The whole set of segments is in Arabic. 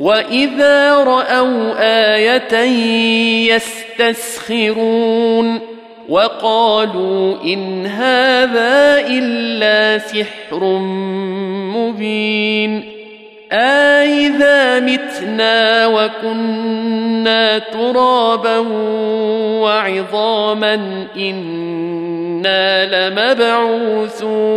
واذا راوا إيه يستسخرون وقالوا ان هذا الا سحر مبين أإذا متنا وكنا ترابا وعظاما إنا لمبعوثون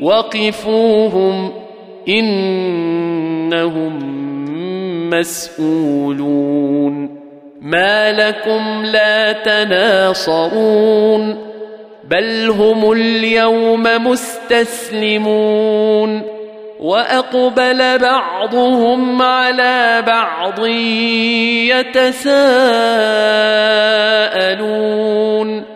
وقفوهم انهم مسئولون ما لكم لا تناصرون بل هم اليوم مستسلمون واقبل بعضهم على بعض يتساءلون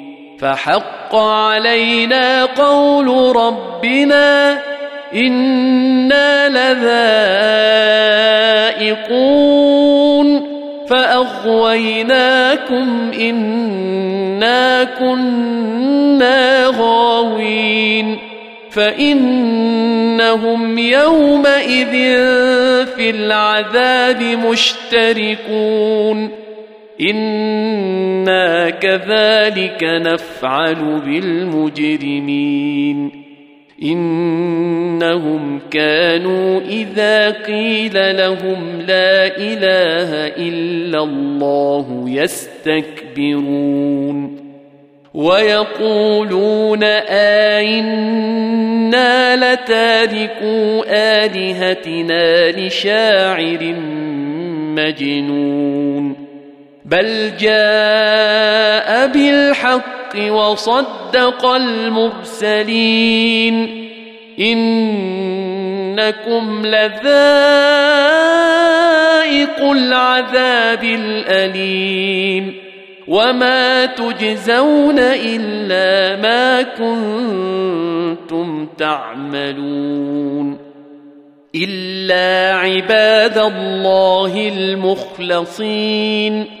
فحق علينا قول ربنا إنا لذائقون فأغويناكم إنا كنا غاوين فإنهم يومئذ في العذاب مشتركون أنا كذلك نفعل بالمجرمين انهم كانوا اذا قيل لهم لا اله الا الله يستكبرون ويقولون أئنا لتاركو آلهتنا لشاعر مجنون بل جاء بالحق وصدق المرسلين. إنكم لذائق العذاب الأليم. وما تجزون إلا ما كنتم تعملون. إلا عباد الله المخلصين.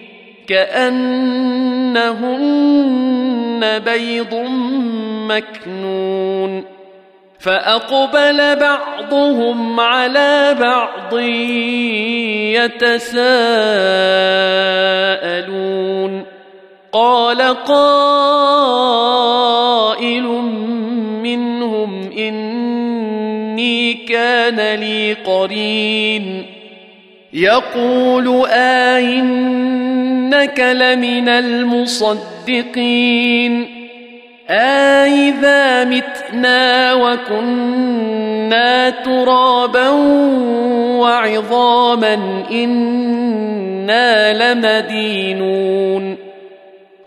كأنهن بيض مكنون فأقبل بعضهم على بعض يتساءلون قال قائل منهم إني كان لي قرين يقول آئنك لمن المصدقين أإذا متنا وكنا ترابا وعظاما إنا لمدينون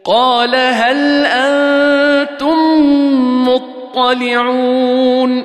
قال هل أنتم مطلعون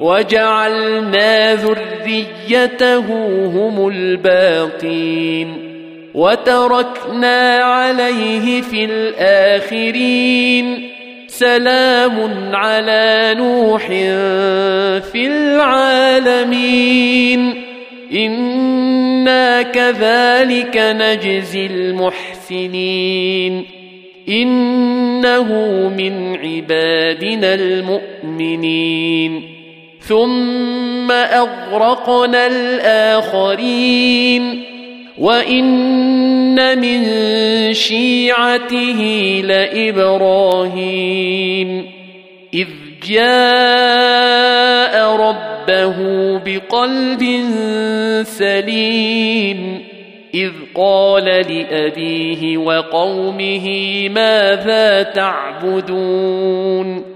وجعلنا ذريته هم الباقين وتركنا عليه في الآخرين سلام على نوح في العالمين إنا كذلك نجزي المحسنين إنه من عبادنا المؤمنين ثم اغرقنا الاخرين وان من شيعته لابراهيم اذ جاء ربه بقلب سليم اذ قال لابيه وقومه ماذا تعبدون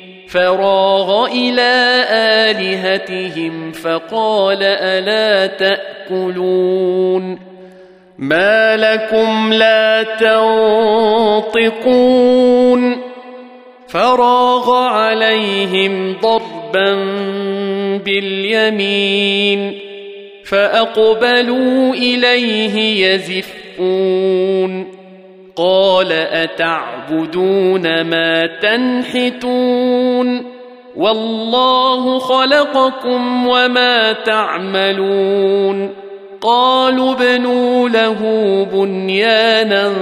فراغ إلى آلهتهم فقال ألا تأكلون ما لكم لا تنطقون فراغ عليهم ضربا باليمين فأقبلوا إليه يزفون قال أتعبدون ما تنحتون والله خلقكم وما تعملون قالوا ابنوا له بنيانا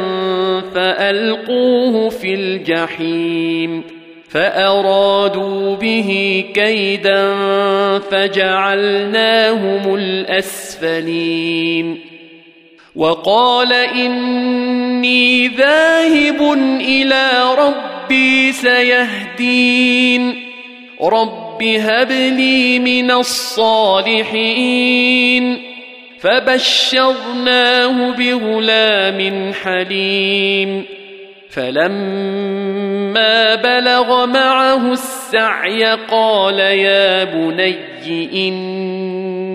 فألقوه في الجحيم فأرادوا به كيدا فجعلناهم الأسفلين وقال إني ذاهب إلى ربي سيهدين. رب هب لي من الصالحين. فبشرناه بغلام حليم. فلما بلغ معه السعي قال يا بني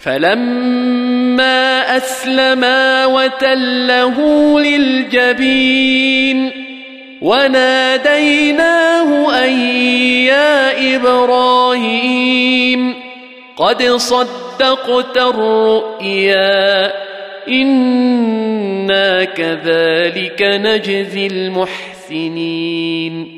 فلما اسلما وتله للجبين وناديناه أن يا إبراهيم قد صدقت الرؤيا إنا كذلك نجزي المحسنين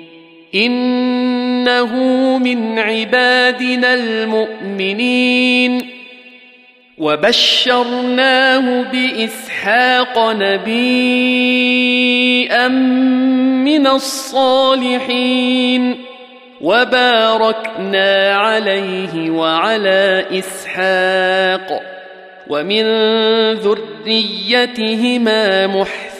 إنه من عبادنا المؤمنين. وبشرناه بإسحاق نبيا من الصالحين. وباركنا عليه وعلى إسحاق. ومن ذريتهما محسن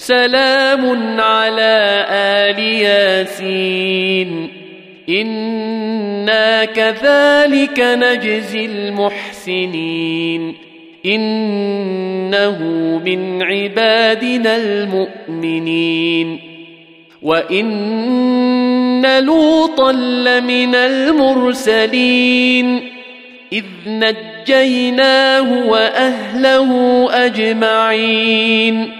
سلام على آل ياسين. إنا كذلك نجزي المحسنين. إنه من عبادنا المؤمنين. وإن لوطا لمن المرسلين. إذ نجيناه وأهله أجمعين.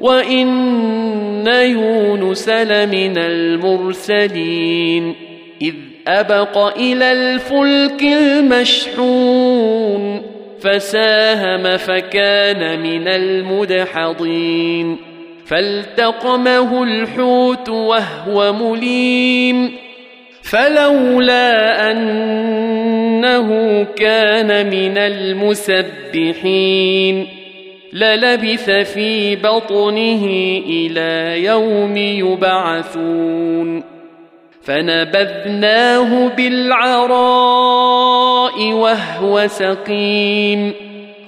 وان يونس لمن المرسلين اذ ابق إلى الفلك المشحون فساهم فكان من المدحضين فالتقمه الحوت وهو مليم فلولا انه كان من المسبحين للبث في بطنه إلى يوم يبعثون. فنبذناه بالعراء وهو سقيم.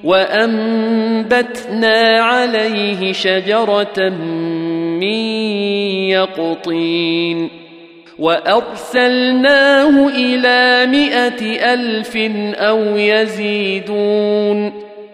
وأنبتنا عليه شجرة من يقطين. وأرسلناه إلى مائه ألف أو يزيدون.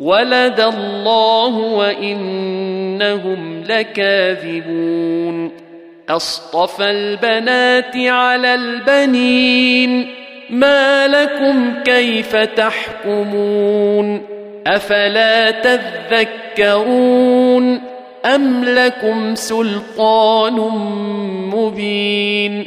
ولد الله وإنهم لكاذبون. أصطفى البنات على البنين. ما لكم كيف تحكمون؟ أفلا تذكرون أم لكم سلطان مبين؟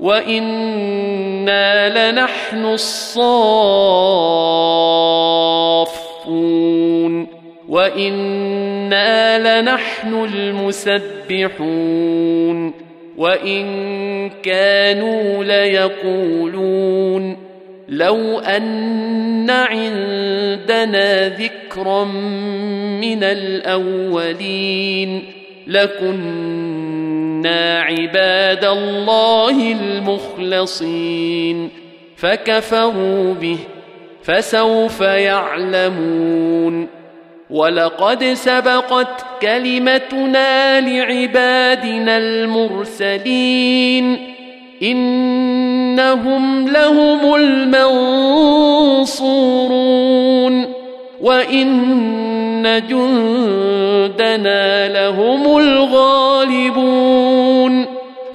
وإنا لنحن الصافون وإنا لنحن المسبحون وإن كانوا ليقولون لو أن عندنا ذكرا من الأولين لكنا عباد الله المخلصين فكفروا به فسوف يعلمون ولقد سبقت كلمتنا لعبادنا المرسلين انهم لهم المنصورون وان جندنا لهم الغالبون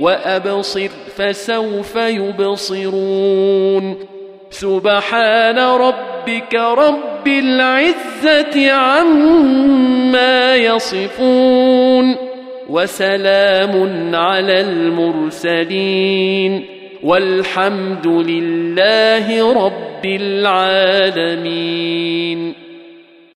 وأبصر فسوف يبصرون. سبحان ربك رب العزة عما يصفون. وسلام على المرسلين. والحمد لله رب العالمين.